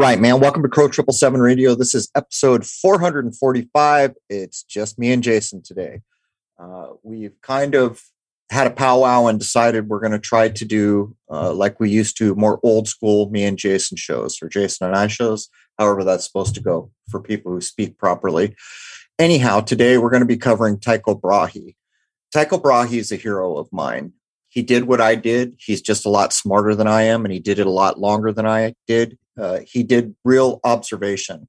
right, man. Welcome to Crow Triple Seven Radio. This is episode 445. It's just me and Jason today. Uh, we've kind of had a powwow and decided we're going to try to do uh, like we used to, more old school me and Jason shows or Jason and I shows, however that's supposed to go for people who speak properly. Anyhow, today we're going to be covering Tycho Brahe. Tycho Brahe is a hero of mine. He did what I did. He's just a lot smarter than I am, and he did it a lot longer than I did. Uh, he did real observation.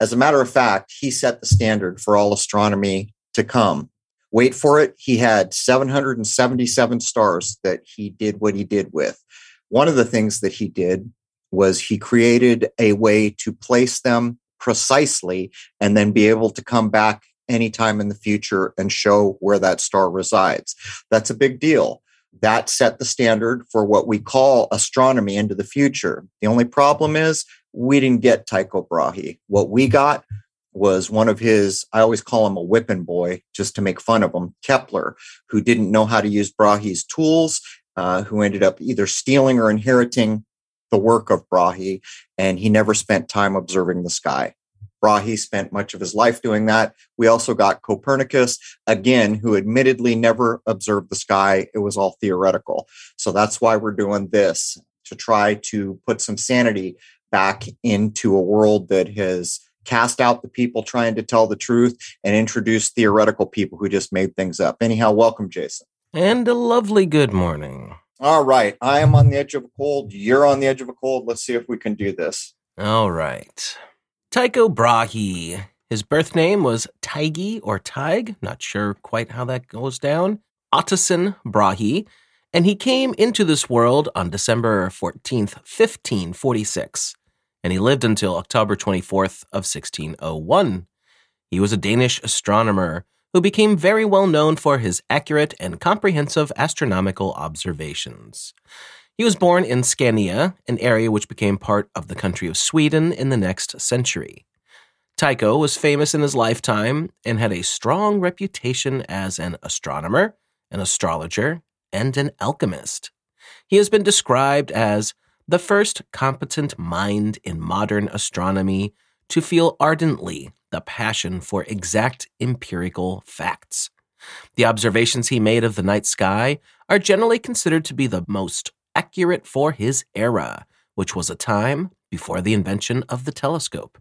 As a matter of fact, he set the standard for all astronomy to come wait for it, he had 777 stars that he did what he did with. One of the things that he did was he created a way to place them precisely and then be able to come back anytime in the future and show where that star resides. That's a big deal. That set the standard for what we call astronomy into the future. The only problem is we didn't get Tycho Brahe. What we got was one of his, I always call him a whipping boy just to make fun of him, Kepler, who didn't know how to use Brahe's tools, uh, who ended up either stealing or inheriting the work of Brahe, and he never spent time observing the sky. Brahe spent much of his life doing that. We also got Copernicus, again, who admittedly never observed the sky. It was all theoretical. So that's why we're doing this to try to put some sanity back into a world that has cast out the people trying to tell the truth and introduce theoretical people who just made things up. Anyhow, welcome, Jason. And a lovely good morning. All right. I am on the edge of a cold. You're on the edge of a cold. Let's see if we can do this. All right. Tycho Brahe. His birth name was Taigi or Tig, not sure quite how that goes down. Ottoson Brahe, and he came into this world on December 14th, 1546 and he lived until October 24th of 1601. He was a Danish astronomer who became very well known for his accurate and comprehensive astronomical observations. He was born in Scania, an area which became part of the country of Sweden in the next century. Tycho was famous in his lifetime and had a strong reputation as an astronomer, an astrologer, and an alchemist. He has been described as the first competent mind in modern astronomy to feel ardently the passion for exact empirical facts. The observations he made of the night sky are generally considered to be the most accurate for his era, which was a time before the invention of the telescope.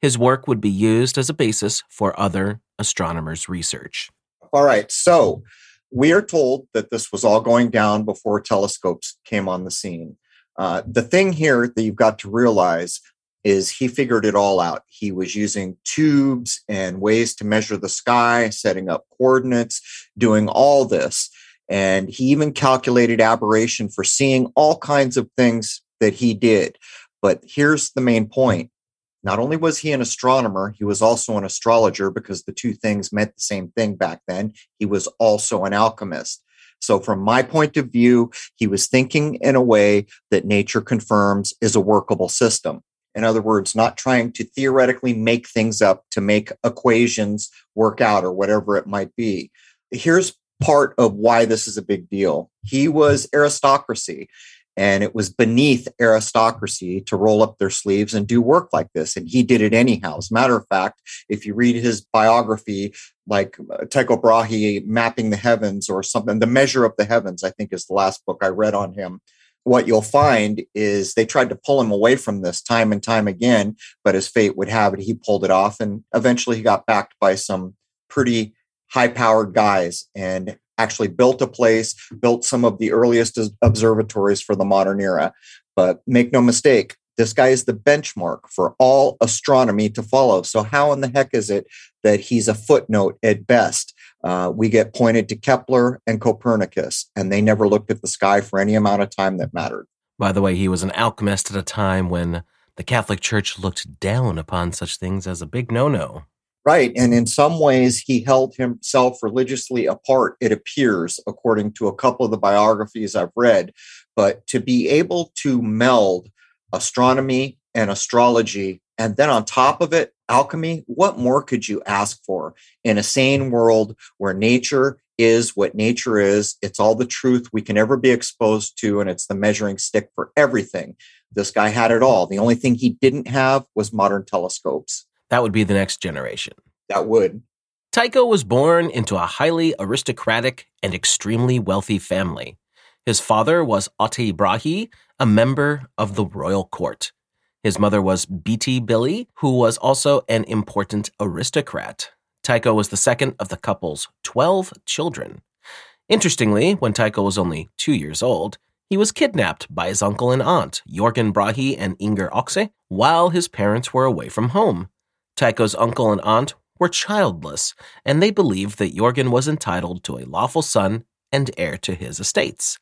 His work would be used as a basis for other astronomers' research. All right, so we are told that this was all going down before telescopes came on the scene. Uh, the thing here that you've got to realize is he figured it all out. He was using tubes and ways to measure the sky, setting up coordinates, doing all this. And he even calculated aberration for seeing all kinds of things that he did. But here's the main point. Not only was he an astronomer, he was also an astrologer because the two things meant the same thing back then. He was also an alchemist. So, from my point of view, he was thinking in a way that nature confirms is a workable system. In other words, not trying to theoretically make things up to make equations work out or whatever it might be. Here's part of why this is a big deal. He was aristocracy and it was beneath aristocracy to roll up their sleeves and do work like this. And he did it anyhow. As a matter of fact, if you read his biography, like uh, Tycho Brahe, Mapping the Heavens or something, The Measure of the Heavens, I think is the last book I read on him. What you'll find is they tried to pull him away from this time and time again, but as fate would have it, he pulled it off. And eventually he got backed by some pretty high powered guys and actually built a place, built some of the earliest observatories for the modern era. But make no mistake, this guy is the benchmark for all astronomy to follow. So, how in the heck is it that he's a footnote at best? Uh, we get pointed to Kepler and Copernicus, and they never looked at the sky for any amount of time that mattered. By the way, he was an alchemist at a time when the Catholic Church looked down upon such things as a big no no. Right. And in some ways, he held himself religiously apart, it appears, according to a couple of the biographies I've read. But to be able to meld astronomy and astrology, and then on top of it, alchemy, what more could you ask for in a sane world where nature is what nature is. It's all the truth we can ever be exposed to, and it's the measuring stick for everything. This guy had it all. The only thing he didn't have was modern telescopes. That would be the next generation. That would. Tycho was born into a highly aristocratic and extremely wealthy family. His father was Otte Brahe, a member of the royal court. His mother was Biti Billy, who was also an important aristocrat. Tycho was the second of the couple's 12 children. Interestingly, when Tycho was only two years old, he was kidnapped by his uncle and aunt, Jorgen Brahe and Inger Oxe, while his parents were away from home. Tycho's uncle and aunt were childless, and they believed that Jorgen was entitled to a lawful son and heir to his estates.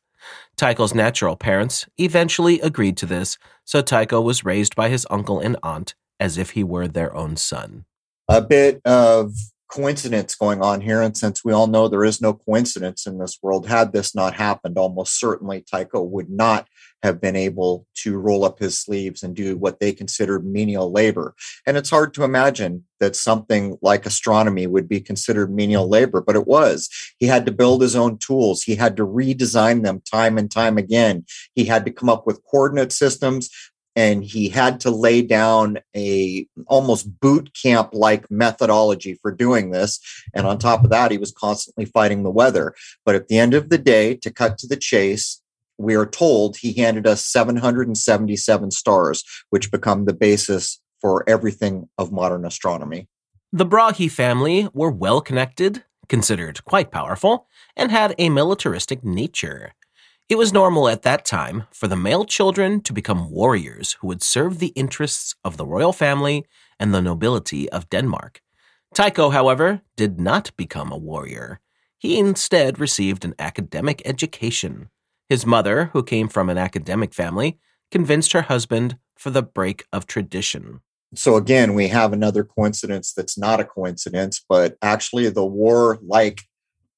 Tycho's natural parents eventually agreed to this, so Tycho was raised by his uncle and aunt as if he were their own son. A bit of coincidence going on here. And since we all know there is no coincidence in this world, had this not happened, almost certainly Tycho would not have been able to roll up his sleeves and do what they considered menial labor. And it's hard to imagine that something like astronomy would be considered menial labor, but it was. He had to build his own tools. He had to redesign them time and time again. He had to come up with coordinate systems and he had to lay down a almost boot camp like methodology for doing this and on top of that he was constantly fighting the weather but at the end of the day to cut to the chase we are told he handed us 777 stars which become the basis for everything of modern astronomy the brahe family were well connected considered quite powerful and had a militaristic nature it was normal at that time for the male children to become warriors who would serve the interests of the royal family and the nobility of Denmark. Tycho, however, did not become a warrior. He instead received an academic education. His mother, who came from an academic family, convinced her husband for the break of tradition. So, again, we have another coincidence that's not a coincidence, but actually, the war like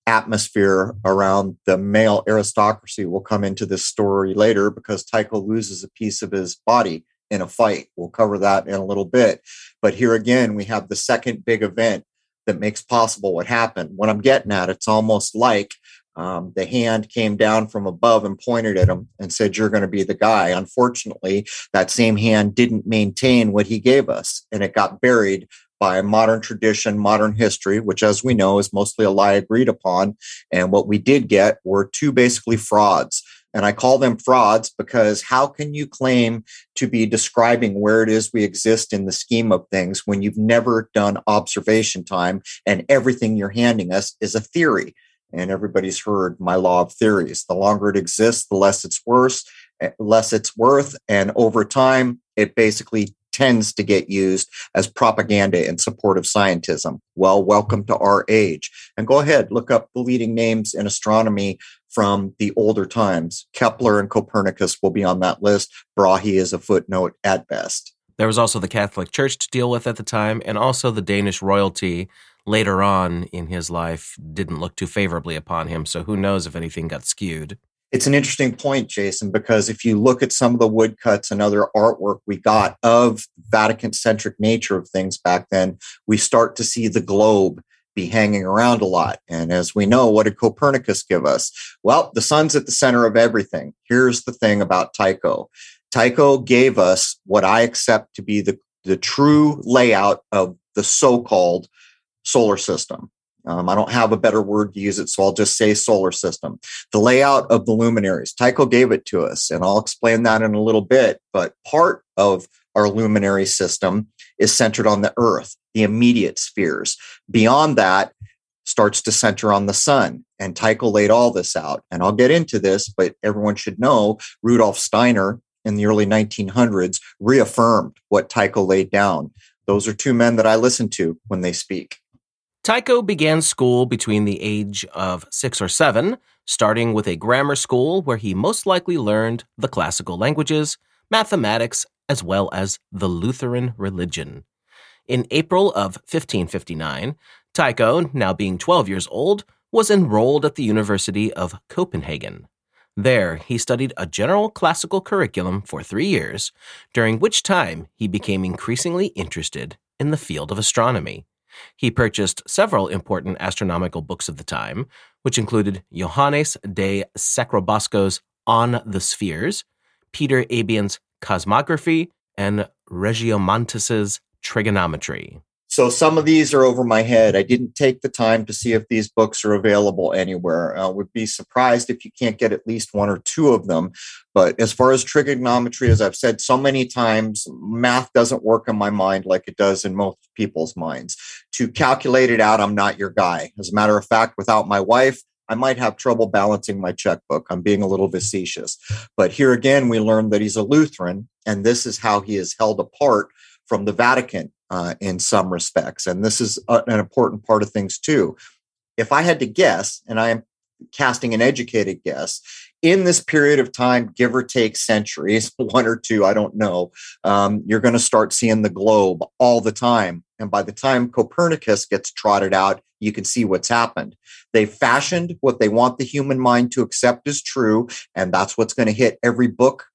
atmosphere around the male aristocracy will come into this story later because Tycho loses a piece of his body in a fight. We'll cover that in a little bit. But here again, we have the second big event that makes possible what happened. What I'm getting at, it's almost like um, the hand came down from above and pointed at him and said, You're going to be the guy. Unfortunately, that same hand didn't maintain what he gave us, and it got buried by modern tradition, modern history, which, as we know, is mostly a lie agreed upon. And what we did get were two basically frauds. And I call them frauds because how can you claim to be describing where it is we exist in the scheme of things when you've never done observation time and everything you're handing us is a theory? And everybody's heard my law of theories. The longer it exists, the less it's worth, eh, less it's worth. And over time, it basically tends to get used as propaganda in support of scientism. Well, welcome to our age. And go ahead, look up the leading names in astronomy from the older times. Kepler and Copernicus will be on that list. Brahe is a footnote at best. There was also the Catholic Church to deal with at the time, and also the Danish royalty later on in his life didn't look too favorably upon him. So who knows if anything got skewed it's an interesting point, Jason, because if you look at some of the woodcuts and other artwork we got of Vatican centric nature of things back then, we start to see the globe be hanging around a lot. And as we know, what did Copernicus give us? Well, the sun's at the center of everything. Here's the thing about Tycho Tycho gave us what I accept to be the, the true layout of the so called solar system. Um, I don't have a better word to use it, so I'll just say solar system. The layout of the luminaries. Tycho gave it to us, and I'll explain that in a little bit. But part of our luminary system is centered on the Earth, the immediate spheres. Beyond that, starts to center on the sun. And Tycho laid all this out. And I'll get into this, but everyone should know Rudolf Steiner in the early 1900s reaffirmed what Tycho laid down. Those are two men that I listen to when they speak. Tycho began school between the age of six or seven, starting with a grammar school where he most likely learned the classical languages, mathematics, as well as the Lutheran religion. In April of 1559, Tycho, now being 12 years old, was enrolled at the University of Copenhagen. There, he studied a general classical curriculum for three years, during which time he became increasingly interested in the field of astronomy. He purchased several important astronomical books of the time, which included Johannes de Sacrobosco's On the Spheres, Peter Apian's Cosmography, and Regiomontanus's Trigonometry. So some of these are over my head. I didn't take the time to see if these books are available anywhere. I would be surprised if you can't get at least one or two of them. But as far as trigonometry, as I've said so many times, math doesn't work in my mind like it does in most people's minds. To calculate it out, I'm not your guy. As a matter of fact, without my wife, I might have trouble balancing my checkbook. I'm being a little facetious. But here again, we learn that he's a Lutheran, and this is how he is held apart from the Vatican uh, in some respects. And this is a, an important part of things too. If I had to guess, and I am casting an educated guess, in this period of time, give or take centuries, one or two, I don't know, um, you're going to start seeing the globe all the time. And by the time Copernicus gets trotted out, you can see what's happened. They fashioned what they want the human mind to accept as true, and that's what's going to hit every book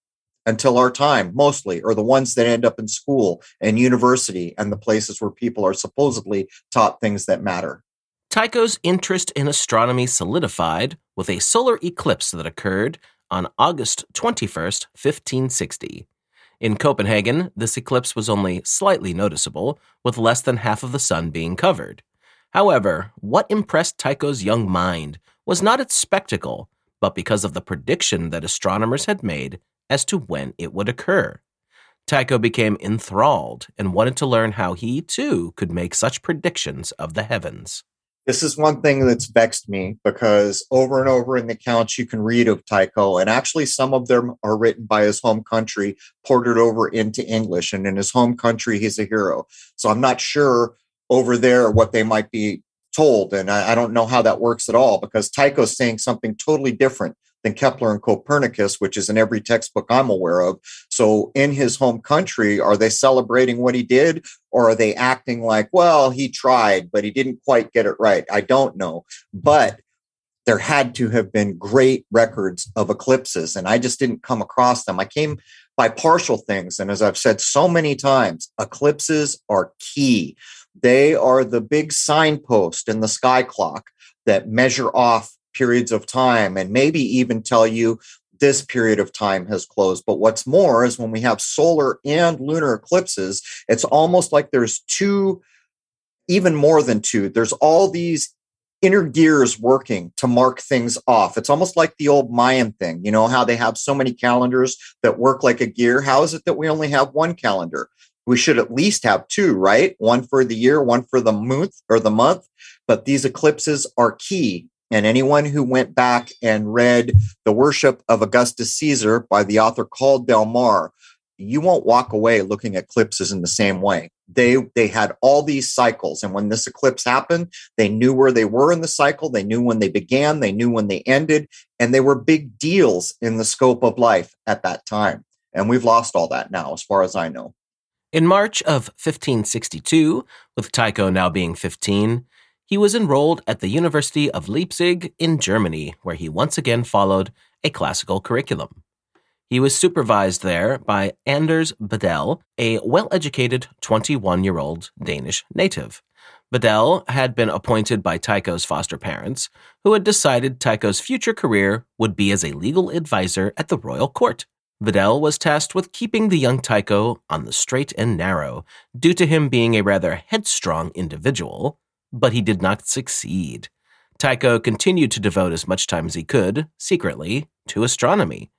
until our time, mostly, or the ones that end up in school and university and the places where people are supposedly taught things that matter. Tycho's interest in astronomy solidified with a solar eclipse that occurred on August 21st, 1560. In Copenhagen, this eclipse was only slightly noticeable, with less than half of the sun being covered. However, what impressed Tycho's young mind was not its spectacle, but because of the prediction that astronomers had made as to when it would occur. Tycho became enthralled and wanted to learn how he, too, could make such predictions of the heavens. This is one thing that's vexed me because over and over in the accounts you can read of Tycho, and actually some of them are written by his home country, ported over into English. And in his home country, he's a hero. So I'm not sure over there what they might be told. And I, I don't know how that works at all because Tycho's saying something totally different than Kepler and Copernicus, which is in every textbook I'm aware of. So, in his home country, are they celebrating what he did, or are they acting like, well, he tried, but he didn't quite get it right? I don't know. But there had to have been great records of eclipses, and I just didn't come across them. I came by partial things. And as I've said so many times, eclipses are key. They are the big signpost in the sky clock that measure off periods of time and maybe even tell you this period of time has closed. But what's more is when we have solar and lunar eclipses, it's almost like there's two, even more than two. There's all these inner gears working to mark things off. It's almost like the old Mayan thing, you know, how they have so many calendars that work like a gear. How is it that we only have one calendar? We should at least have two, right? One for the year, one for the month or the month. But these eclipses are key and anyone who went back and read The Worship of Augustus Caesar by the author called Del Mar, you won't walk away looking at eclipses in the same way. They they had all these cycles, and when this eclipse happened, they knew where they were in the cycle. They knew when they began. They knew when they ended, and they were big deals in the scope of life at that time. And we've lost all that now, as far as I know. In March of 1562, with Tycho now being 15, he was enrolled at the University of Leipzig in Germany, where he once again followed a classical curriculum. He was supervised there by Anders Vedel, a well educated 21 year old Danish native. Vedel had been appointed by Tycho's foster parents, who had decided Tycho's future career would be as a legal advisor at the royal court. Vedel was tasked with keeping the young Tycho on the straight and narrow, due to him being a rather headstrong individual, but he did not succeed. Tycho continued to devote as much time as he could, secretly, to astronomy.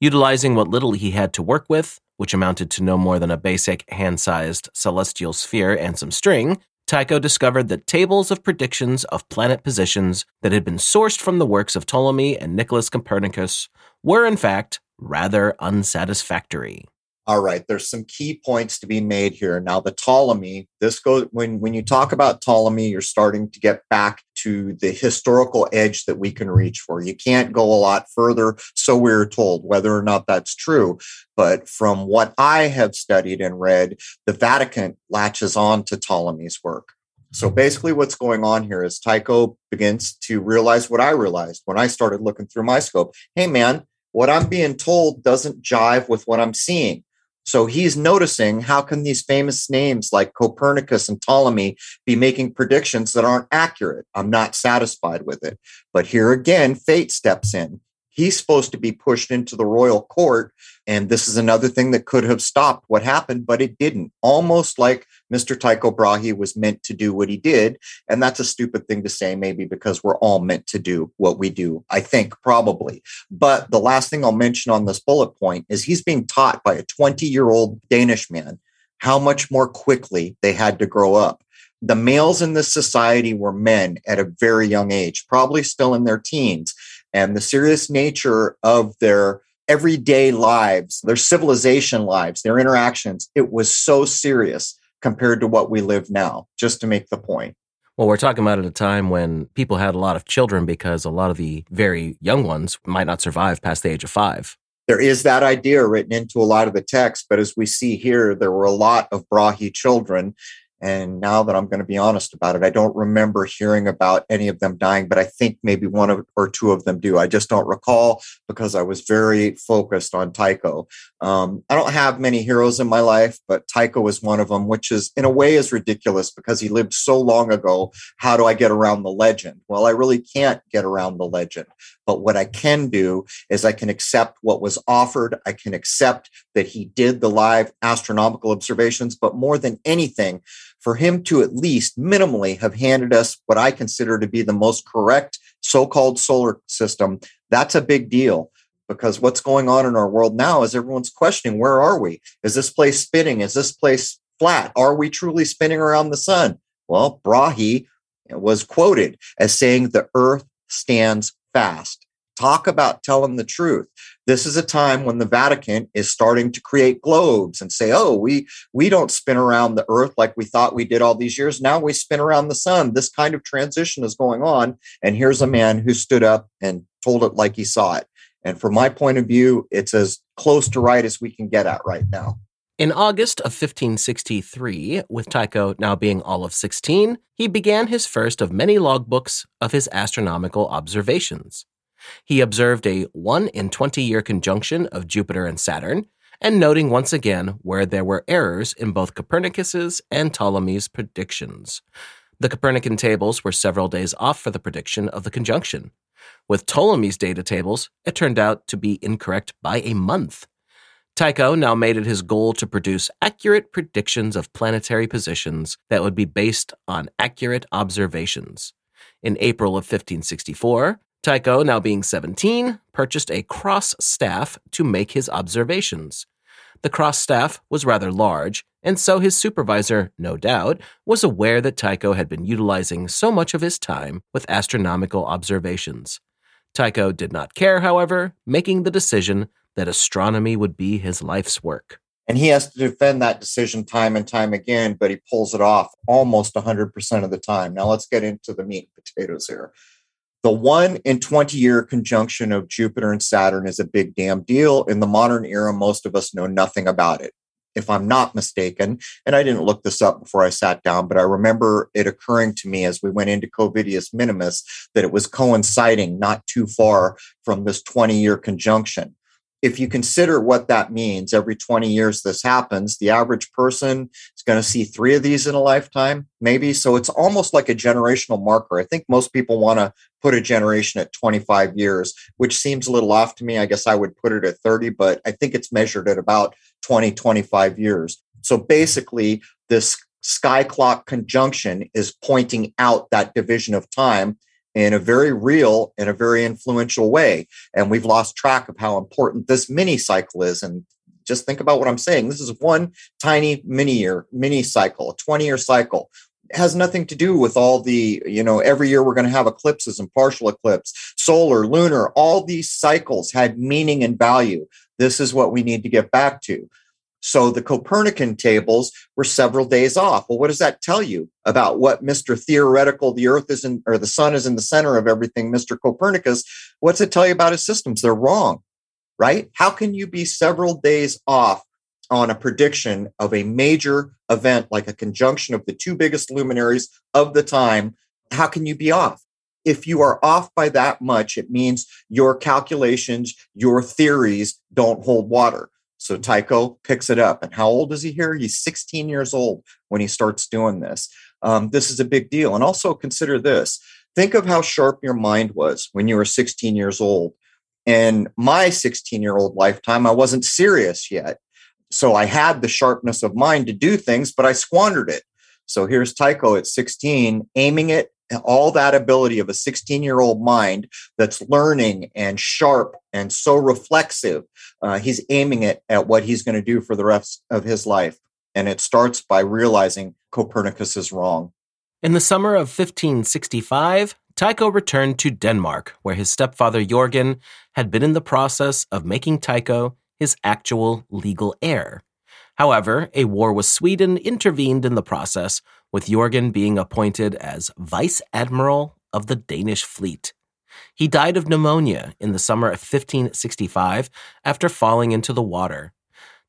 Utilizing what little he had to work with, which amounted to no more than a basic hand sized celestial sphere and some string, Tycho discovered that tables of predictions of planet positions that had been sourced from the works of Ptolemy and Nicholas Copernicus were, in fact, rather unsatisfactory. All right, there's some key points to be made here. Now, the Ptolemy, this goes when when you talk about Ptolemy, you're starting to get back to the historical edge that we can reach for. You can't go a lot further, so we're told, whether or not that's true. But from what I have studied and read, the Vatican latches on to Ptolemy's work. So basically, what's going on here is Tycho begins to realize what I realized when I started looking through my scope. Hey, man, what I'm being told doesn't jive with what I'm seeing. So he's noticing how can these famous names like Copernicus and Ptolemy be making predictions that aren't accurate? I'm not satisfied with it. But here again, fate steps in. He's supposed to be pushed into the royal court. And this is another thing that could have stopped what happened, but it didn't. Almost like Mr. Tycho Brahe was meant to do what he did. And that's a stupid thing to say, maybe because we're all meant to do what we do, I think, probably. But the last thing I'll mention on this bullet point is he's being taught by a 20 year old Danish man how much more quickly they had to grow up. The males in this society were men at a very young age, probably still in their teens. And the serious nature of their everyday lives, their civilization lives, their interactions, it was so serious compared to what we live now, just to make the point. Well, we're talking about at a time when people had a lot of children because a lot of the very young ones might not survive past the age of five. There is that idea written into a lot of the text, but as we see here, there were a lot of Brahe children and now that I'm going to be honest about it, I don't remember hearing about any of them dying, but I think maybe one or two of them do. I just don't recall because I was very focused on Tycho. Um, I don't have many heroes in my life, but Tycho is one of them, which is in a way is ridiculous because he lived so long ago. How do I get around the legend? Well, I really can't get around the legend. But what I can do is I can accept what was offered. I can accept that he did the live astronomical observations, but more than anything, for him to at least minimally have handed us what I consider to be the most correct so called solar system, that's a big deal because what's going on in our world now is everyone's questioning where are we? Is this place spinning? Is this place flat? Are we truly spinning around the sun? Well, Brahe was quoted as saying the earth stands fast. Talk about telling the truth. This is a time when the Vatican is starting to create globes and say, "Oh, we we don't spin around the earth like we thought we did all these years. Now we spin around the sun." This kind of transition is going on, and here's a man who stood up and told it like he saw it. And from my point of view, it's as close to right as we can get at right now. In August of 1563, with Tycho now being all of 16, he began his first of many logbooks of his astronomical observations. He observed a 1 in 20 year conjunction of Jupiter and Saturn, and noting once again where there were errors in both Copernicus's and Ptolemy's predictions. The Copernican tables were several days off for the prediction of the conjunction. With Ptolemy's data tables, it turned out to be incorrect by a month. Tycho now made it his goal to produce accurate predictions of planetary positions that would be based on accurate observations. In April of 1564, Tycho, now being 17, purchased a cross staff to make his observations. The cross staff was rather large, and so his supervisor, no doubt, was aware that Tycho had been utilizing so much of his time with astronomical observations. Tycho did not care, however, making the decision that astronomy would be his life's work. And he has to defend that decision time and time again, but he pulls it off almost 100% of the time. Now let's get into the meat and potatoes here. The one in 20 year conjunction of Jupiter and Saturn is a big damn deal. In the modern era, most of us know nothing about it. If I'm not mistaken, and I didn't look this up before I sat down, but I remember it occurring to me as we went into Covidius Minimus that it was coinciding not too far from this 20 year conjunction if you consider what that means, every 20 years this happens, the average person is going to see three of these in a lifetime, maybe. So it's almost like a generational marker. I think most people want to put a generation at 25 years, which seems a little off to me. I guess I would put it at 30, but I think it's measured at about 20, 25 years. So basically, this sky clock conjunction is pointing out that division of time in a very real and a very influential way. And we've lost track of how important this mini cycle is. And just think about what I'm saying. This is one tiny mini year, mini cycle, a 20 year cycle. It has nothing to do with all the, you know, every year we're going to have eclipses and partial eclipse, solar, lunar, all these cycles had meaning and value. This is what we need to get back to. So the Copernican tables were several days off. Well, what does that tell you about what Mr. Theoretical, the Earth is in, or the sun is in the center of everything, Mr. Copernicus? What's it tell you about his systems? They're wrong, right? How can you be several days off on a prediction of a major event like a conjunction of the two biggest luminaries of the time? How can you be off? If you are off by that much, it means your calculations, your theories don't hold water So Tycho picks it up. And how old is he here? He's 16 years old when he starts doing this. Um, this is a big deal. And also consider this think of how sharp your mind was when you were 16 years old. In my 16 year old lifetime, I wasn't serious yet. So I had the sharpness of mind to do things, but I squandered it. So here's Tycho at 16, aiming it all that ability of a 16 year old mind that's learning and sharp and so reflexive. Uh, he's aiming it at what he's going to do for the rest of his life. And it starts by realizing Copernicus is wrong. In the summer of 1565, Tycho returned to Denmark, where his stepfather Jorgen had been in the process of making Tycho his actual legal heir. However, a war with Sweden intervened in the process, with Jorgen being appointed as Vice Admiral of the Danish fleet. He died of pneumonia in the summer of 1565 after falling into the water.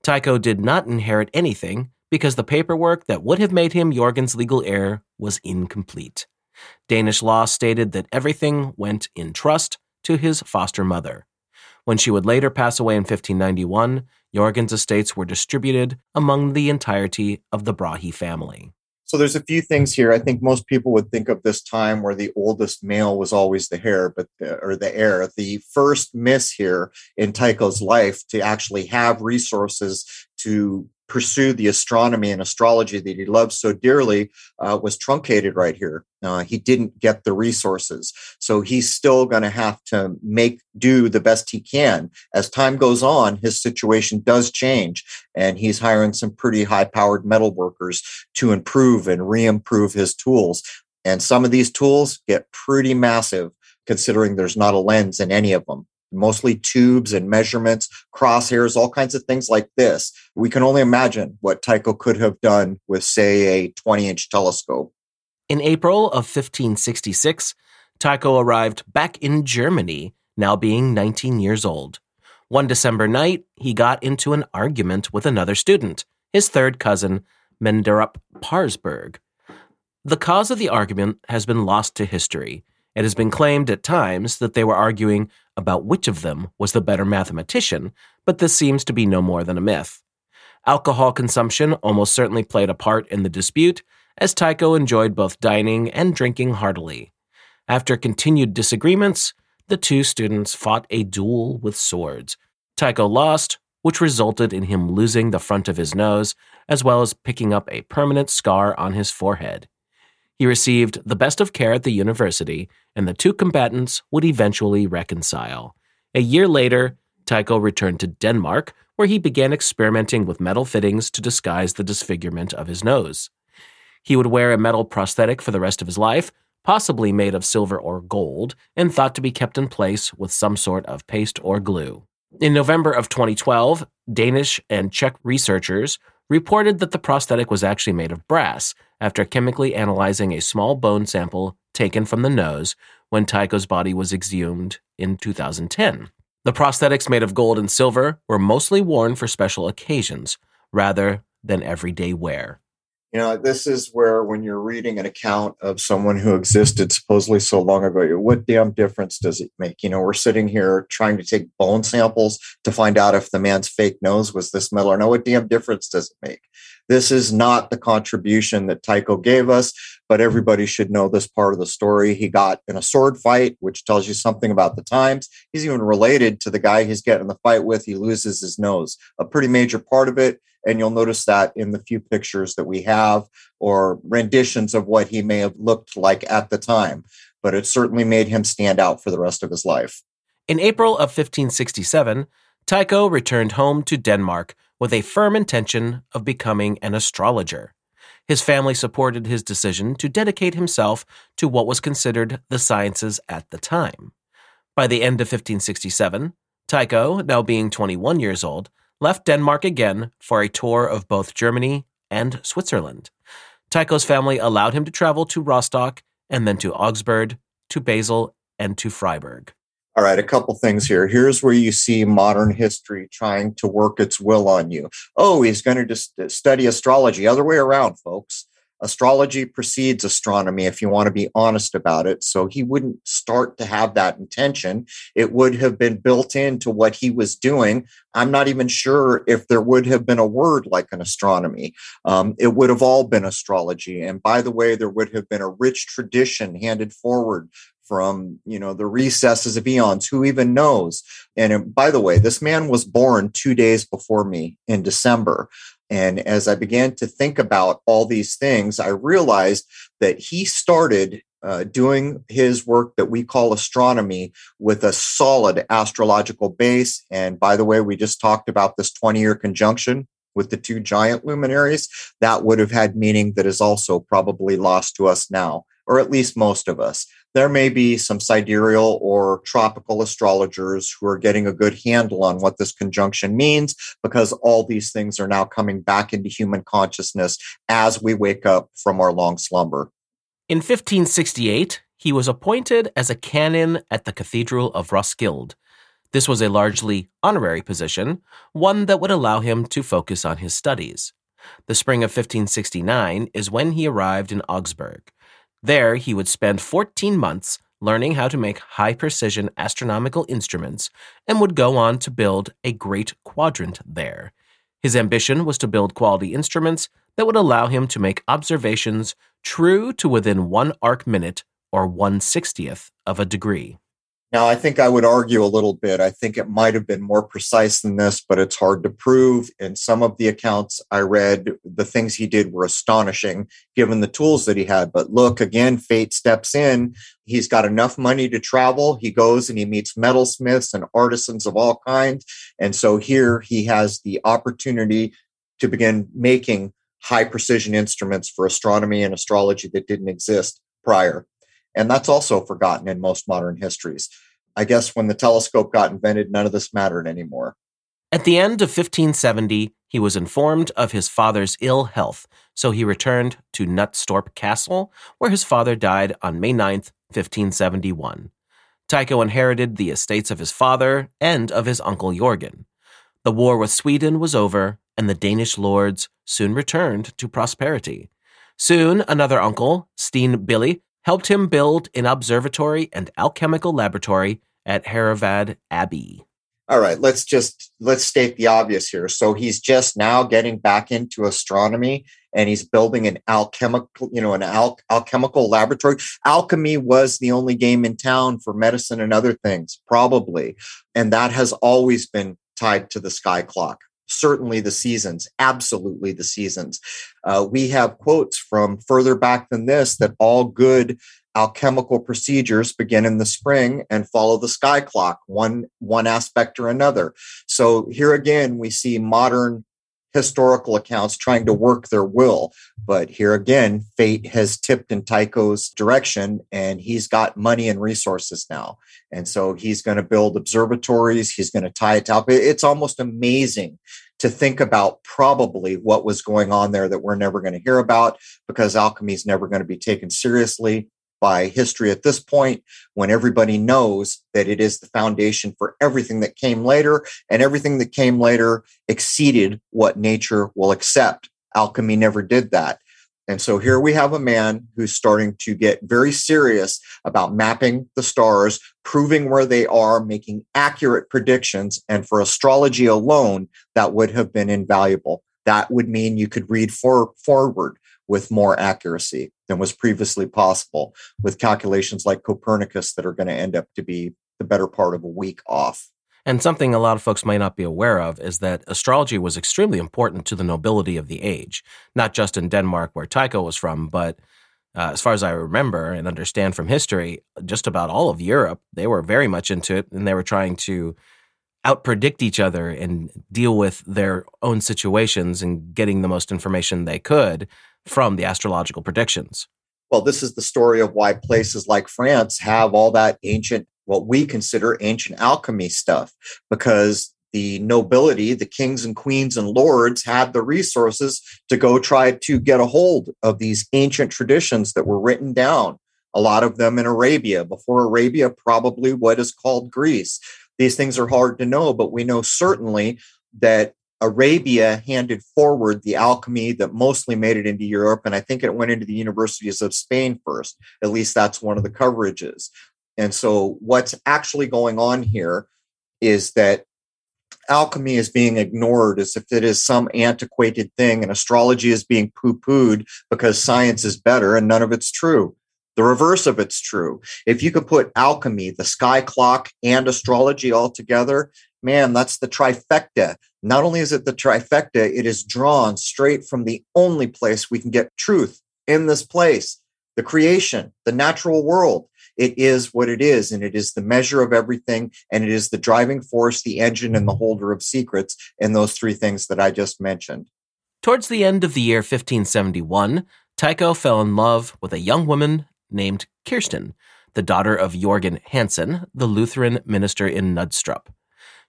Tycho did not inherit anything because the paperwork that would have made him Jorgen's legal heir was incomplete. Danish law stated that everything went in trust to his foster mother. When she would later pass away in 1591, Jorgen's estates were distributed among the entirety of the Brahe family. So there's a few things here. I think most people would think of this time where the oldest male was always the heir, but the, or the heir. The first miss here in Tycho's life to actually have resources to pursue the astronomy and astrology that he loved so dearly uh, was truncated right here. Uh, he didn't get the resources. So he's still going to have to make do the best he can. As time goes on, his situation does change, and he's hiring some pretty high powered metal workers to improve and re improve his tools. And some of these tools get pretty massive considering there's not a lens in any of them mostly tubes and measurements, crosshairs, all kinds of things like this. We can only imagine what Tycho could have done with, say, a 20 inch telescope. In April of 1566, Tycho arrived back in Germany, now being 19 years old. One December night, he got into an argument with another student, his third cousin, Manderup Parsberg. The cause of the argument has been lost to history. It has been claimed at times that they were arguing about which of them was the better mathematician, but this seems to be no more than a myth. Alcohol consumption almost certainly played a part in the dispute, as Tycho enjoyed both dining and drinking heartily. After continued disagreements, the two students fought a duel with swords. Tycho lost, which resulted in him losing the front of his nose, as well as picking up a permanent scar on his forehead. He received the best of care at the university, and the two combatants would eventually reconcile. A year later, Tycho returned to Denmark, where he began experimenting with metal fittings to disguise the disfigurement of his nose. He would wear a metal prosthetic for the rest of his life, possibly made of silver or gold, and thought to be kept in place with some sort of paste or glue. In November of 2012, Danish and Czech researchers reported that the prosthetic was actually made of brass after chemically analyzing a small bone sample taken from the nose when Tycho's body was exhumed in 2010. The prosthetics made of gold and silver were mostly worn for special occasions rather than everyday wear. You know, this is where when you're reading an account of someone who existed supposedly so long ago, what damn difference does it make? You know, we're sitting here trying to take bone samples to find out if the man's fake nose was this metal or no. What damn difference does it make? This is not the contribution that Tycho gave us, but everybody should know this part of the story. He got in a sword fight, which tells you something about the times. He's even related to the guy he's getting the fight with. He loses his nose, a pretty major part of it. And you'll notice that in the few pictures that we have or renditions of what he may have looked like at the time. But it certainly made him stand out for the rest of his life. In April of 1567, Tycho returned home to Denmark with a firm intention of becoming an astrologer. His family supported his decision to dedicate himself to what was considered the sciences at the time. By the end of 1567, Tycho, now being 21 years old, left Denmark again for a tour of both Germany and Switzerland. Tycho's family allowed him to travel to Rostock and then to Augsburg, to Basel, and to Freiburg. All right, a couple things here. Here's where you see modern history trying to work its will on you. Oh, he's going to just study astrology. Other way around, folks. Astrology precedes astronomy if you want to be honest about it so he wouldn't start to have that intention. It would have been built into what he was doing. I'm not even sure if there would have been a word like an astronomy. Um, it would have all been astrology and by the way there would have been a rich tradition handed forward from you know the recesses of eons who even knows? And uh, by the way this man was born two days before me in december and as I began to think about all these things, I realized that he started uh, doing his work that we call astronomy with a solid astrological base. And by the way, we just talked about this 20 year conjunction with the two giant luminaries. That would have had meaning that is also probably lost to us now, or at least most of us there may be some sidereal or tropical astrologers who are getting a good handle on what this conjunction means because all these things are now coming back into human consciousness as we wake up from our long slumber. In 1568, he was appointed as a canon at the Cathedral of Roskilde. This was a largely honorary position, one that would allow him to focus on his studies. The spring of 1569 is when he arrived in Augsburg. There, he would spend 14 months learning how to make high precision astronomical instruments and would go on to build a great quadrant there. His ambition was to build quality instruments that would allow him to make observations true to within one arc minute or one sixtieth of a degree. Now, I think I would argue a little bit. I think it might have been more precise than this, but it's hard to prove. In some of the accounts I read, the things he did were astonishing given the tools that he had. But look, again, fate steps in. He's got enough money to travel. He goes and he meets metalsmiths and artisans of all kinds. And so here he has the opportunity to begin making high precision instruments for astronomy and astrology that didn't exist prior. And that's also forgotten in most modern histories. I guess when the telescope got invented, none of this mattered anymore. At the end of 1570, he was informed of his father's ill health, so he returned to Knutstorp Castle, where his father died on May 9th, 1571. Tycho inherited the estates of his father and of his uncle Jorgen. The war with Sweden was over, and the Danish lords soon returned to prosperity. Soon, another uncle, Steen Bille, helped him build an observatory and alchemical laboratory at Herrevad Abbey. All right, let's just let's state the obvious here. So he's just now getting back into astronomy and he's building an alchemical, you know, an al- alchemical laboratory. Alchemy was the only game in town for medicine and other things, probably. And that has always been tied to the sky clock certainly the seasons, absolutely the seasons. Uh, we have quotes from further back than this that all good alchemical procedures begin in the spring and follow the sky clock, one one aspect or another. So here again, we see modern historical accounts trying to work their will. But here again, fate has tipped in Tycho's direction and he's got money and resources now. And so he's going to build observatories. He's going to tie it up. It's almost amazing to think about probably what was going on there that we're never going to hear about because alchemy is never going to be taken seriously by history at this point when everybody knows that it is the foundation for everything that came later and everything that came later exceeded what nature will accept alchemy never did that and so here we have a man who's starting to get very serious about mapping the stars, proving where they are, making accurate predictions. And for astrology alone, that would have been invaluable. That would mean you could read for, forward with more accuracy than was previously possible with calculations like Copernicus that are going to end up to be the better part of a week off. And something a lot of folks might not be aware of is that astrology was extremely important to the nobility of the age, not just in Denmark, where Tycho was from, but uh, as far as I remember and understand from history, just about all of Europe, they were very much into it and they were trying to outpredict each other and deal with their own situations and getting the most information they could from the astrological predictions. Well, this is the story of why places like France have all that ancient what we consider ancient alchemy stuff because the nobility, the kings and queens and lords had the resources to go try to get a hold of these ancient traditions that were written down, a lot of them in Arabia, before Arabia, probably what is called Greece. These things are hard to know, but we know certainly that Arabia handed forward the alchemy that mostly made it into Europe. And I think it went into the universities of Spain first. At least that's one of the coverages. And so, what's actually going on here is that alchemy is being ignored as if it is some antiquated thing, and astrology is being poo pooed because science is better, and none of it's true. The reverse of it's true. If you could put alchemy, the sky clock, and astrology all together, man, that's the trifecta. Not only is it the trifecta, it is drawn straight from the only place we can get truth in this place the creation, the natural world. It is what it is, and it is the measure of everything, and it is the driving force, the engine, and the holder of secrets in those three things that I just mentioned. Towards the end of the year 1571, Tycho fell in love with a young woman named Kirsten, the daughter of Jorgen Hansen, the Lutheran minister in Knudstrup.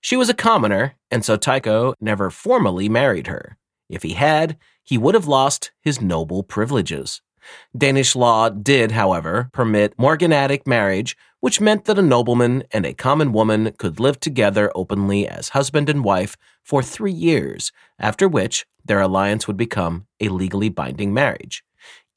She was a commoner, and so Tycho never formally married her. If he had, he would have lost his noble privileges. Danish law did, however, permit morganatic marriage, which meant that a nobleman and a common woman could live together openly as husband and wife for three years, after which their alliance would become a legally binding marriage.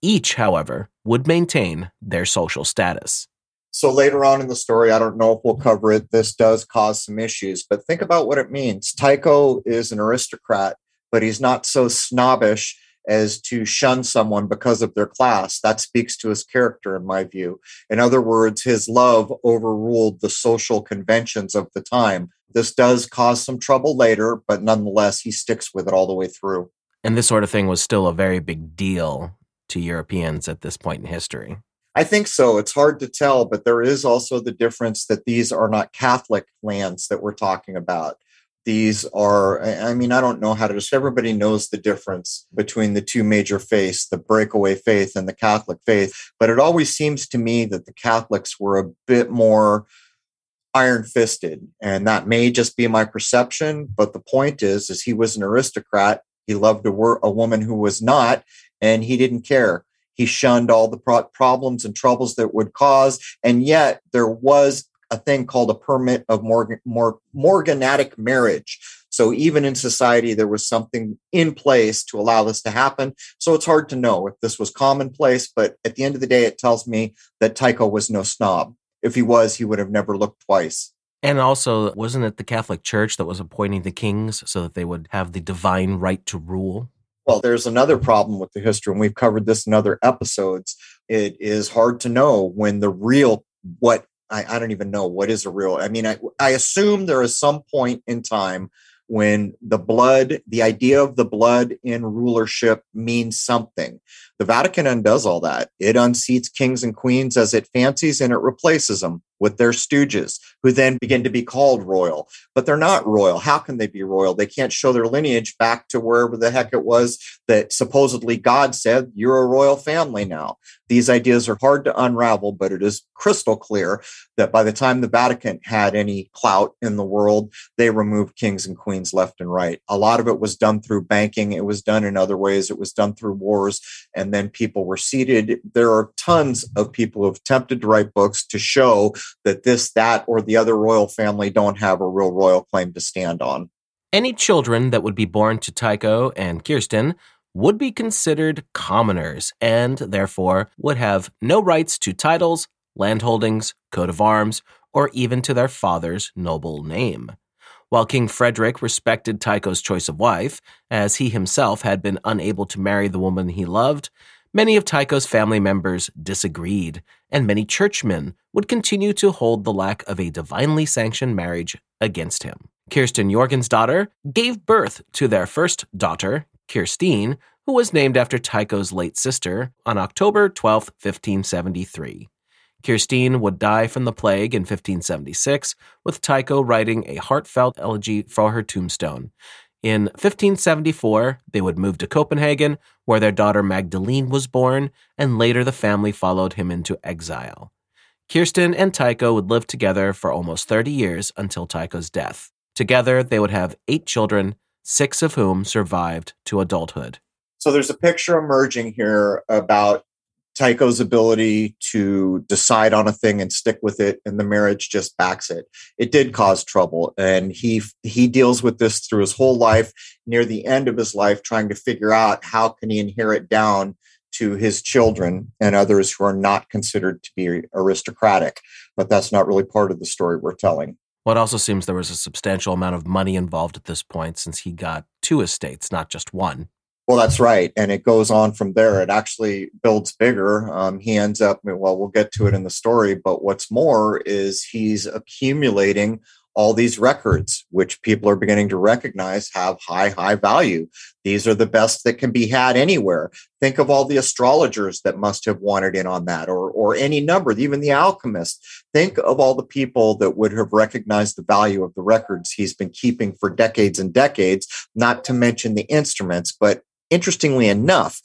Each, however, would maintain their social status. So later on in the story, I don't know if we'll cover it. This does cause some issues, but think about what it means. Tycho is an aristocrat, but he's not so snobbish as to shun someone because of their class. That speaks to his character, in my view. In other words, his love overruled the social conventions of the time. This does cause some trouble later, but nonetheless, he sticks with it all the way through. And this sort of thing was still a very big deal to Europeans at this point in history. I think so. It's hard to tell, but there is also the difference that these are not Catholic lands that we're talking about. These are, I mean, I don't know how to just, everybody knows the difference between the two major faiths, the breakaway faith and the Catholic faith. But it always seems to me that the Catholics were a bit more iron fisted. And that may just be my perception. But the point is, is he was an aristocrat. He loved a, wor- a woman who was not, and he didn't care. He shunned all the pro- problems and troubles that would cause. And yet there was a thing called a permit of Morgan, Mor- morganatic marriage. So even in society, there was something in place to allow this to happen. So it's hard to know if this was commonplace, but at the end of the day, it tells me that Tycho was no snob. If he was, he would have never looked twice. And also, wasn't it the Catholic Church that was appointing the kings so that they would have the divine right to rule? Well, there's another problem with the history, and we've covered this in other episodes. It is hard to know when the real what I, I don't even know what is a real. I mean, I, I assume there is some point in time when the blood, the idea of the blood in rulership means something. The Vatican undoes all that. It unseats kings and queens as it fancies and it replaces them with their stooges, who then begin to be called royal. But they're not royal. How can they be royal? They can't show their lineage back to wherever the heck it was that supposedly God said, you're a royal family now. These ideas are hard to unravel, but it is crystal clear that by the time the Vatican had any clout in the world, they removed kings and queens left and right. A lot of it was done through banking, it was done in other ways, it was done through wars, and then people were seated. There are tons of people who have attempted to write books to show that this, that, or the other royal family don't have a real royal claim to stand on. Any children that would be born to Tycho and Kirsten would be considered commoners and therefore would have no rights to titles, landholdings, coat of arms, or even to their father's noble name. While King Frederick respected Tycho's choice of wife, as he himself had been unable to marry the woman he loved, Many of Tycho's family members disagreed, and many churchmen would continue to hold the lack of a divinely sanctioned marriage against him. Kirsten Jorgen's daughter gave birth to their first daughter, Kirstine, who was named after Tycho's late sister, on October 12, 1573. Kirstine would die from the plague in 1576, with Tycho writing a heartfelt elegy for her tombstone. In 1574, they would move to Copenhagen, where their daughter Magdalene was born, and later the family followed him into exile. Kirsten and Tycho would live together for almost 30 years until Tycho's death. Together, they would have eight children, six of whom survived to adulthood. So there's a picture emerging here about Tycho's ability to decide on a thing and stick with it, and the marriage just backs it. It did mm-hmm. cause trouble, and he he deals with this through his whole life. Near the end of his life, trying to figure out how can he inherit down to his children and others who are not considered to be aristocratic. But that's not really part of the story we're telling. Well, it also seems there was a substantial amount of money involved at this point since he got two estates, not just one. Well, that's right. And it goes on from there. It actually builds bigger. Um, he ends up, well, we'll get to it in the story, but what's more is he's accumulating all these records, which people are beginning to recognize have high, high value. These are the best that can be had anywhere. Think of all the astrologers that must have wanted in on that, or, or any number, even the alchemist. Think of all the people that would have recognized the value of the records he's been keeping for decades and decades, not to mention the instruments. But interestingly enough,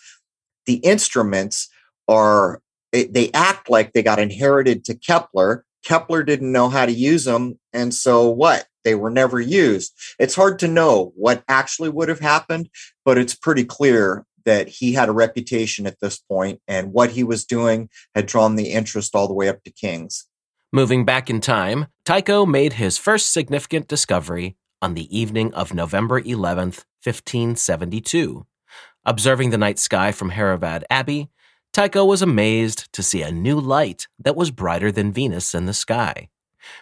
the instruments are they act like they got inherited to Kepler Kepler didn't know how to use them. And so what? They were never used. It's hard to know what actually would have happened, but it's pretty clear that he had a reputation at this point and what he was doing had drawn the interest all the way up to Kings. Moving back in time, Tycho made his first significant discovery on the evening of November 11th, 1572. Observing the night sky from Herrevad Abbey, Tycho was amazed to see a new light that was brighter than Venus in the sky.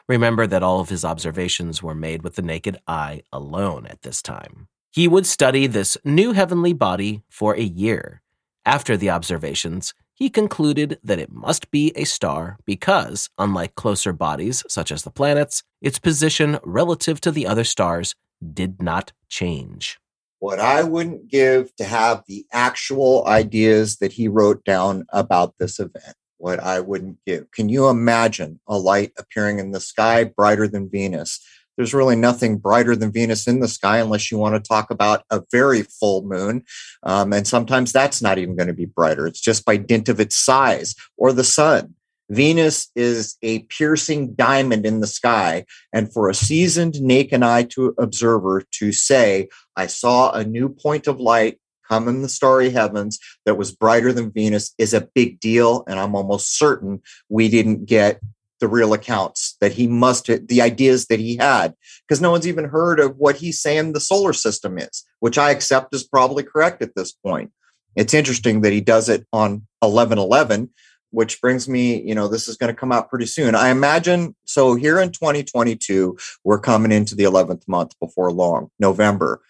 Remember that all of his observations were made with the naked eye alone at this time. He would study this new heavenly body for a year. After the observations, he concluded that it must be a star because, unlike closer bodies such as the planets, its position relative to the other stars did not change what I wouldn't give to have the actual ideas that he wrote down about this event. What I wouldn't give. Can you imagine a light appearing in the sky brighter than Venus? There's really nothing brighter than Venus in the sky unless you want to talk about a very full moon. Um, and sometimes that's not even going to be brighter. It's just by dint of its size or the sun. Venus is a piercing diamond in the sky. And for a seasoned naked eye to observer to say, I saw a new point of light come in the starry heavens that was brighter than Venus is a big deal. And I'm almost certain we didn't get the real accounts that he must have the ideas that he had because no one's even heard of what he's saying the solar system is which i accept is probably correct at this point it's interesting that he does it on 1111 which brings me, you know, this is going to come out pretty soon. I imagine so here in 2022, we're coming into the 11th month before long, November.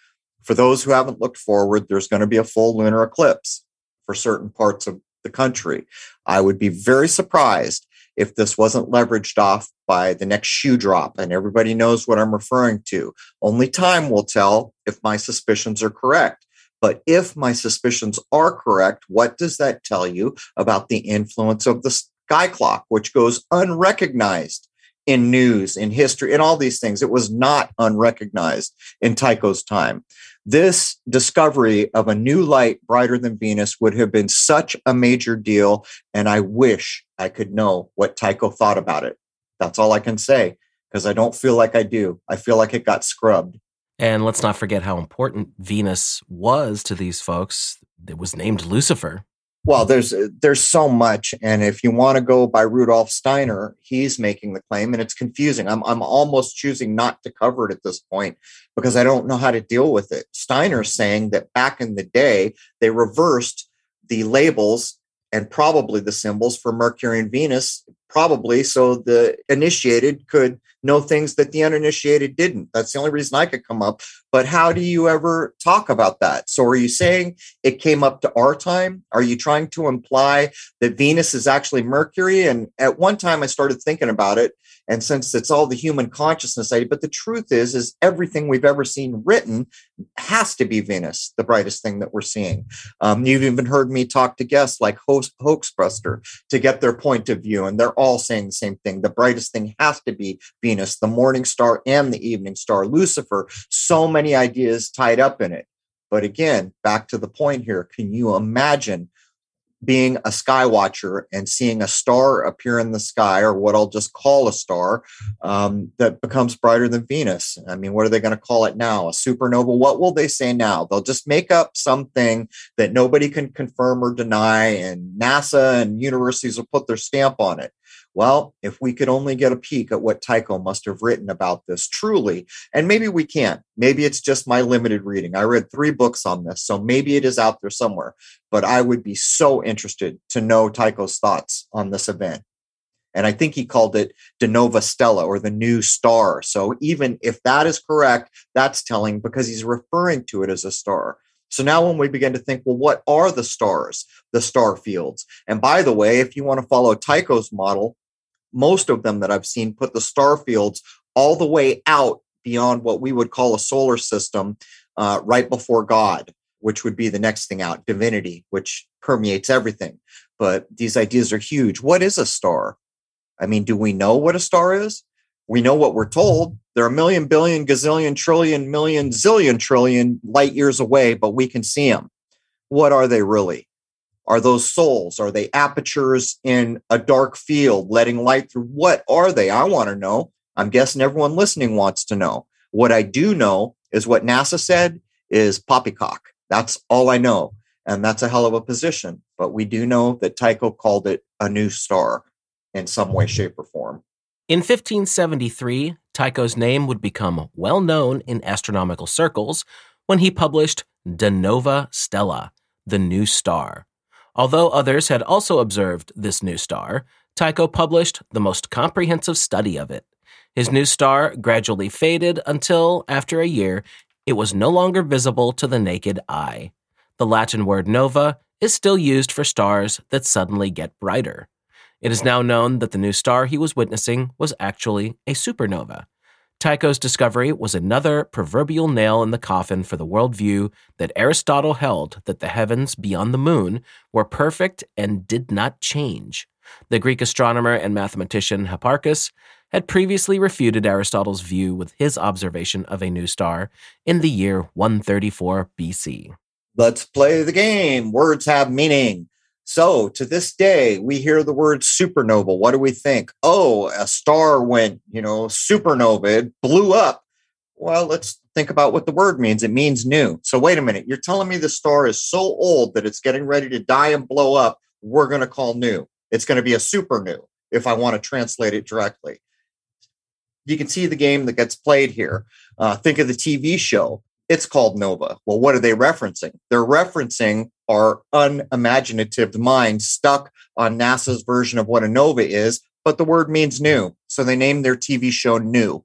For those who haven't looked forward, there's going to be a full lunar eclipse for certain parts of the country. I would be very surprised if this wasn't leveraged off by the next shoe drop. And everybody knows what I'm referring to. Only time will tell if my suspicions are correct. But if my suspicions are correct, what does that tell you about the influence of the sky clock, which goes unrecognized in news, in history, in all these things? It was not unrecognized in Tycho's time. This discovery of a new light brighter than Venus would have been such a major deal. And I wish I could know what Tycho thought about it. That's all I can say because I don't feel like I do. I feel like it got scrubbed. And let's not forget how important Venus was to these folks. It was named Lucifer. Well, there's uh, there's so much, and if you want to go by Rudolf Steiner, he's making the claim, and it's confusing. I'm I'm almost choosing not to cover it at this point because I don't know how to deal with it. Steiner's saying that back in the day they reversed the labels and probably the symbols for Mercury and Venus, probably so the initiated could know things that the uninitiated didn't. That's the only reason I could come up. But how do you ever talk about that? So are you saying it came up to our time? Are you trying to imply that Venus is actually Mercury? And at one time I started thinking about it. And since it's all the human consciousness, but the truth is, is everything we've ever seen written has to be Venus, the brightest thing that we're seeing. Um, you've even heard me talk to guests like Hoax, Hoaxbuster to get their point of view, and they're all saying the same thing. The brightest thing has to be Venus, the morning star and the evening star, Lucifer. So many ideas tied up in it. But again, back to the point here can you imagine being a sky watcher and seeing a star appear in the sky, or what I'll just call a star, um, that becomes brighter than Venus. I mean, what are they going to call it now? A supernova? What will they say now? They'll just make up something that nobody can confirm or deny, and NASA and universities will put their stamp on it. Well, if we could only get a peek at what Tycho must have written about this truly, and maybe we can't. Maybe it's just my limited reading. I read three books on this, so maybe it is out there somewhere. But I would be so interested to know Tycho's thoughts on this event. And I think he called it De Nova Stella or the new star. So even if that is correct, that's telling because he's referring to it as a star. So now when we begin to think, well, what are the stars, the star fields? And by the way, if you want to follow Tycho's model, most of them that I've seen put the star fields all the way out beyond what we would call a solar system, uh, right before God, which would be the next thing out, divinity, which permeates everything. But these ideas are huge. What is a star? I mean, do we know what a star is? We know what we're told. They're a million, billion, gazillion, trillion, million, zillion, trillion light years away, but we can see them. What are they really? Are those souls? Are they apertures in a dark field letting light through? What are they? I want to know. I'm guessing everyone listening wants to know. What I do know is what NASA said is poppycock. That's all I know. And that's a hell of a position. But we do know that Tycho called it a new star in some way, shape, or form. In 1573, Tycho's name would become well known in astronomical circles when he published De Nova Stella, the new star. Although others had also observed this new star, Tycho published the most comprehensive study of it. His new star gradually faded until, after a year, it was no longer visible to the naked eye. The Latin word nova is still used for stars that suddenly get brighter. It is now known that the new star he was witnessing was actually a supernova. Tycho's discovery was another proverbial nail in the coffin for the worldview that Aristotle held that the heavens beyond the moon were perfect and did not change. The Greek astronomer and mathematician Hipparchus had previously refuted Aristotle's view with his observation of a new star in the year 134 BC. Let's play the game. Words have meaning. So to this day, we hear the word supernova. What do we think? Oh, a star went, you know, supernova, it blew up. Well, let's think about what the word means. It means new. So wait a minute. You're telling me the star is so old that it's getting ready to die and blow up. We're going to call new. It's going to be a super new if I want to translate it directly. You can see the game that gets played here. Uh, think of the TV show. It's called Nova. Well, what are they referencing? They're referencing our unimaginative mind stuck on NASA's version of what a nova is, but the word means new. So they named their TV show New.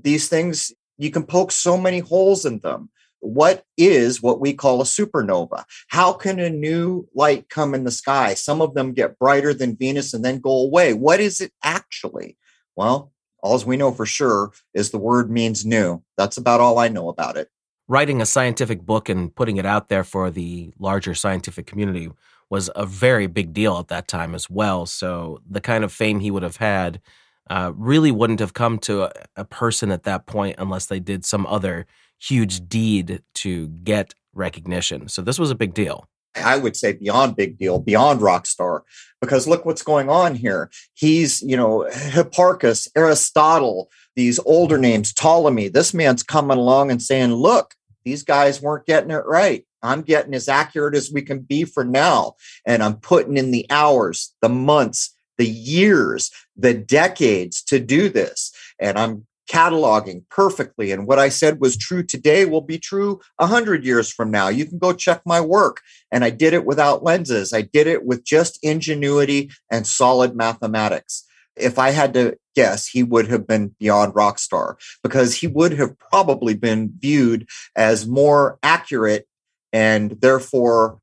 These things, you can poke so many holes in them. What is what we call a supernova? How can a new light come in the sky? Some of them get brighter than Venus and then go away. What is it actually? Well, all we know for sure is the word means new. That's about all I know about it writing a scientific book and putting it out there for the larger scientific community was a very big deal at that time as well. So the kind of fame he would have had uh, really wouldn't have come to a, a, person at that point unless they did some other huge deed to get recognition. So this was a big deal. I would say beyond big deal, beyond rock star, because look what's going on here. He's, you know, Hipparchus, Aristotle, these older names, Ptolemy. This man's coming along and saying, look, these guys weren't getting it right. I'm getting as accurate as we can be for now. And I'm putting in the hours, the months, the years, the decades to do this. And I'm cataloging perfectly. And what I said was true today will be true 100 years from now. You can go check my work. And I did it without lenses, I did it with just ingenuity and solid mathematics. If I had to guess, he would have been beyond rock star because he would have probably been viewed as more accurate and therefore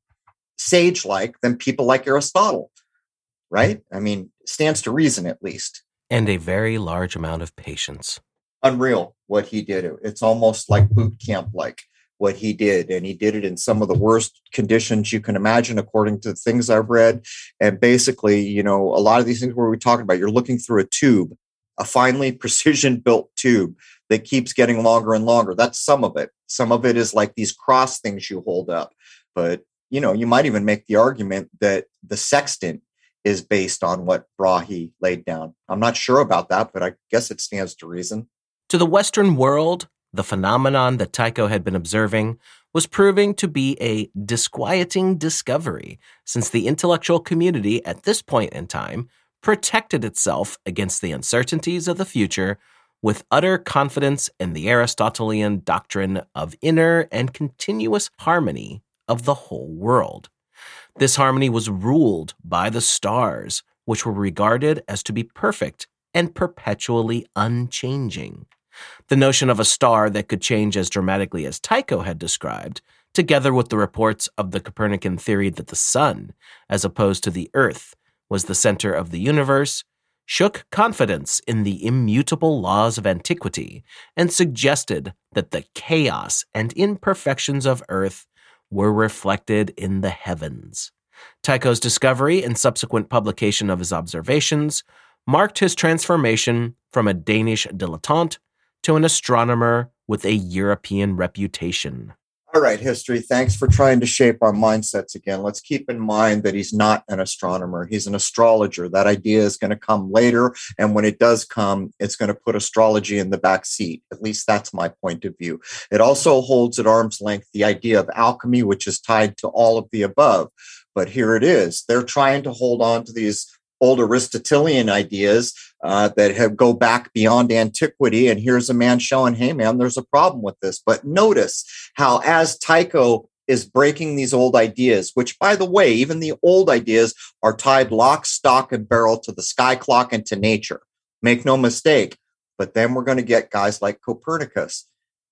sage like than people like Aristotle, right? I mean, stands to reason at least. And a very large amount of patience unreal what he did. It's almost like boot camp like what he did. And he did it in some of the worst conditions you can imagine, according to the things I've read. And basically, you know, a lot of these things where we're talking about, you're looking through a tube, a finely precision built tube that keeps getting longer and longer. That's some of it. Some of it is like these cross things you hold up. But you know, you might even make the argument that the sextant is based on what Brahe laid down. I'm not sure about that, but I guess it stands to reason. To the Western world, the phenomenon that Tycho had been observing was proving to be a disquieting discovery, since the intellectual community at this point in time protected itself against the uncertainties of the future with utter confidence in the Aristotelian doctrine of inner and continuous harmony of the whole world. This harmony was ruled by the stars, which were regarded as to be perfect and perpetually unchanging. The notion of a star that could change as dramatically as Tycho had described, together with the reports of the Copernican theory that the sun, as opposed to the earth, was the center of the universe, shook confidence in the immutable laws of antiquity and suggested that the chaos and imperfections of earth were reflected in the heavens. Tycho's discovery and subsequent publication of his observations marked his transformation from a Danish dilettante to an astronomer with a European reputation. All right, history. Thanks for trying to shape our mindsets again. Let's keep in mind that he's not an astronomer, he's an astrologer. That idea is going to come later. And when it does come, it's going to put astrology in the back seat. At least that's my point of view. It also holds at arm's length the idea of alchemy, which is tied to all of the above. But here it is. They're trying to hold on to these old Aristotelian ideas uh, that have go back beyond antiquity. And here's a man showing, hey, man, there's a problem with this. But notice how, as Tycho is breaking these old ideas, which, by the way, even the old ideas are tied lock, stock, and barrel to the sky clock and to nature. Make no mistake. But then we're going to get guys like Copernicus.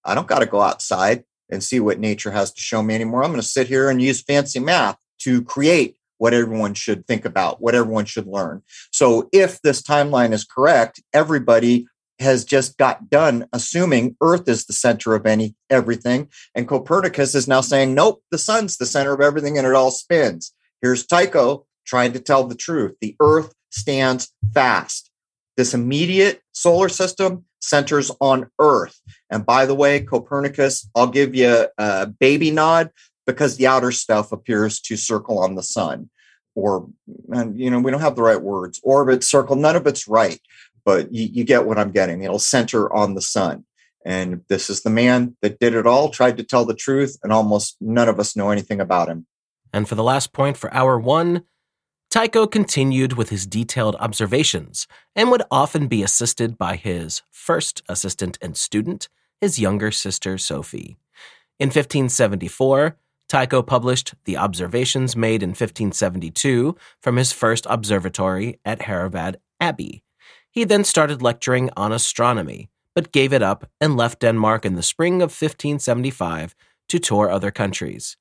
I don't got to go outside and see what nature has to show me anymore. I'm going to sit here and use fancy math to create what everyone should think about, what everyone should learn. So if this timeline is correct, everybody has just got done assuming Earth is the center of any everything, and Copernicus is now saying, nope, the sun's the center of everything, and it all spins. Here's Tycho trying to tell the truth. The Earth stands fast. This immediate solar system centers on Earth. And by the way, Copernicus, I'll give you a baby nod because the outer stuff appears to circle on the sun or and you know we don't have the right words orbit circle none of it's right but you, you, get what i'm getting. It'll center on the sun. And this is the man that did it all tried to tell the truth and almost none of us know anything about him. And for the last point for hour one tycho continued with his detailed observations and would often be assisted by his first assistant and student his younger sister sophie. In 1574 Tycho published the observations made in 1572 from his first observatory at Herrevad Abbey. He then started lecturing on astronomy, but gave it up and left Denmark in the spring of 1575 to tour other countries.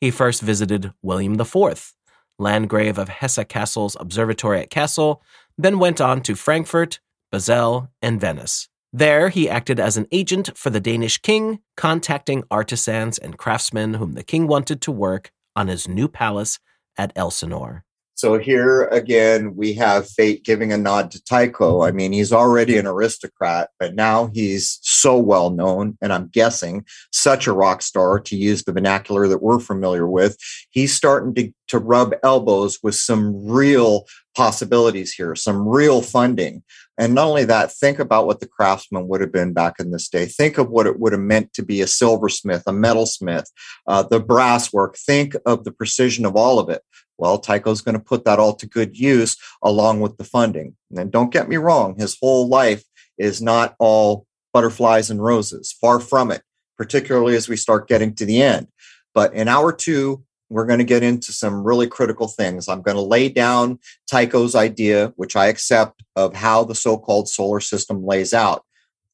He first visited William IV, Landgrave of Hesse-Kassel's observatory at Kassel, then went on to Frankfurt, Basel, and Venice. There, he acted as an agent for the Danish king, contacting artisans and craftsmen whom the king wanted to work on his new palace at Elsinore. So here again, we have fate giving a nod to Tycho. I mean, he's already an aristocrat, but now he's so well known, and I'm guessing such a rock star to use the vernacular that we're familiar with. He's starting to, to rub elbows with some real possibilities here, some real funding. And not only that, think about what the craftsman would have been back in this day. Think of what it would have meant to be a silversmith, a metalsmith, uh, the brass work. Think of the precision of all of it. Well, Tycho's going to put that all to good use along with the funding. And don't get me wrong, his whole life is not all butterflies and roses. Far from it, particularly as we start getting to the end. But in hour two, we're going to get into some really critical things. I'm going to lay down Tycho's idea, which I accept, of how the so called solar system lays out.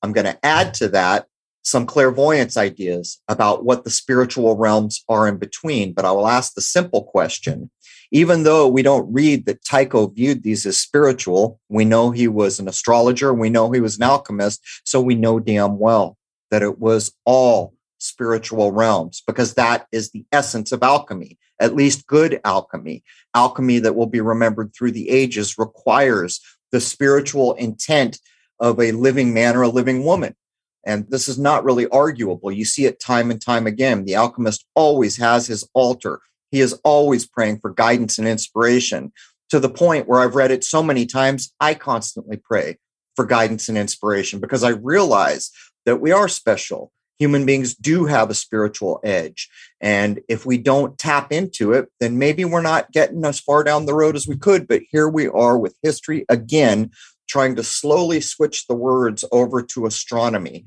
I'm going to add to that some clairvoyance ideas about what the spiritual realms are in between. But I will ask the simple question even though we don't read that Tycho viewed these as spiritual, we know he was an astrologer, we know he was an alchemist, so we know damn well that it was all spiritual realms because that is the essence of alchemy, at least good alchemy. Alchemy that will be remembered through the ages requires the spiritual intent of a living man or a living woman. And this is not really arguable. You see it time and time again. The alchemist always has his altar He is always praying for guidance and inspiration to the point where I've read it so many times, I constantly pray for guidance and inspiration because I realize that we are special. Human beings do have a spiritual edge. And if we don't tap into it, then maybe we're not getting as far down the road as we could. But here we are with history again, trying to slowly switch the words over to astronomy.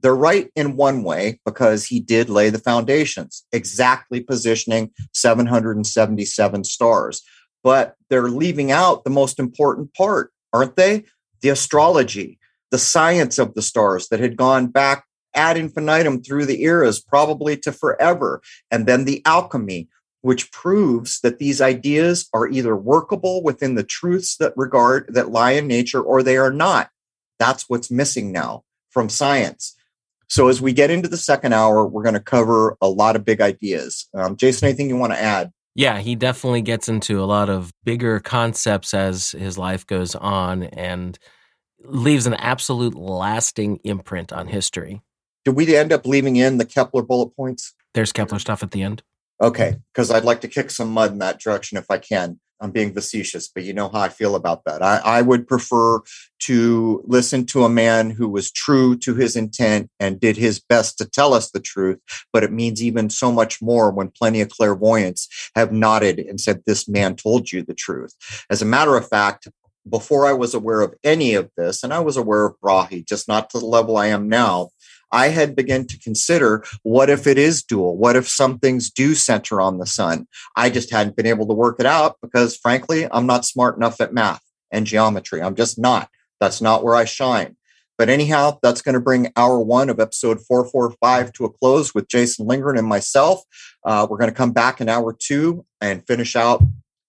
They're right in one way because he did lay the foundations, exactly positioning 777 stars. But they're leaving out the most important part, aren't they? The astrology, the science of the stars that had gone back ad infinitum through the eras, probably to forever. And then the alchemy, which proves that these ideas are either workable within the truths that regard that lie in nature or they are not. That's what's missing now from science. So as we get into the second hour, we're going to cover a lot of big ideas. Um, Jason, anything you want to add? Yeah, he definitely gets into a lot of bigger concepts as his life goes on and leaves an absolute lasting imprint on history. Did we end up leaving in the Kepler bullet points? There's Kepler stuff at the end. Okay, because I'd like to kick some mud in that direction if I can. I'm being facetious, but you know how I feel about that. I, I, would prefer to listen to a man who was true to his intent and did his best to tell us the truth. But it means even so much more when plenty of clairvoyants have nodded and said, This man told you the truth. As a matter of fact, before I was aware of any of this, and I was aware of Brahe, just not to the level I am now, I had begun to consider what if it is dual? What if some things do center on the sun? I just hadn't been able to work it out because, frankly, I'm not smart enough at math and geometry. I'm just not. That's not where I shine. But anyhow, that's going to bring hour one of episode 445 to a close with Jason Lingren and myself. Uh, we're going to come back in hour two and finish out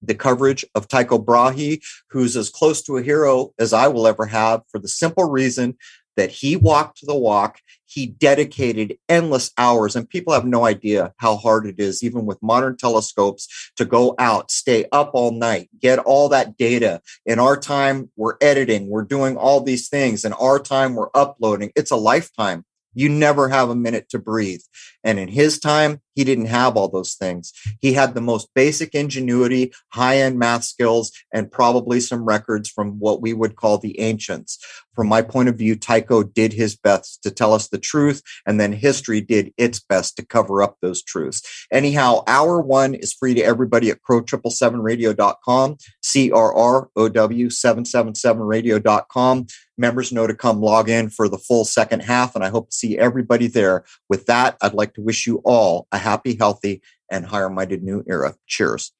the coverage of Tycho Brahe, who's as close to a hero as I will ever have for the simple reason that he walked the walk. He dedicated endless hours, and people have no idea how hard it is, even with modern telescopes, to go out, stay up all night, get all that data. In our time, we're editing, we're doing all these things. In our time, we're uploading. It's a lifetime. You never have a minute to breathe. And in his time, he didn't have all those things. He had the most basic ingenuity, high end math skills, and probably some records from what we would call the ancients. From my point of view, Tycho did his best to tell us the truth, and then history did its best to cover up those truths. Anyhow, hour one is free to everybody at crow777radio.com, C R R O W 777radio.com. Members know to come log in for the full second half, and I hope to see everybody there. With that, I'd like to wish you all a happy, healthy, and higher minded new era. Cheers.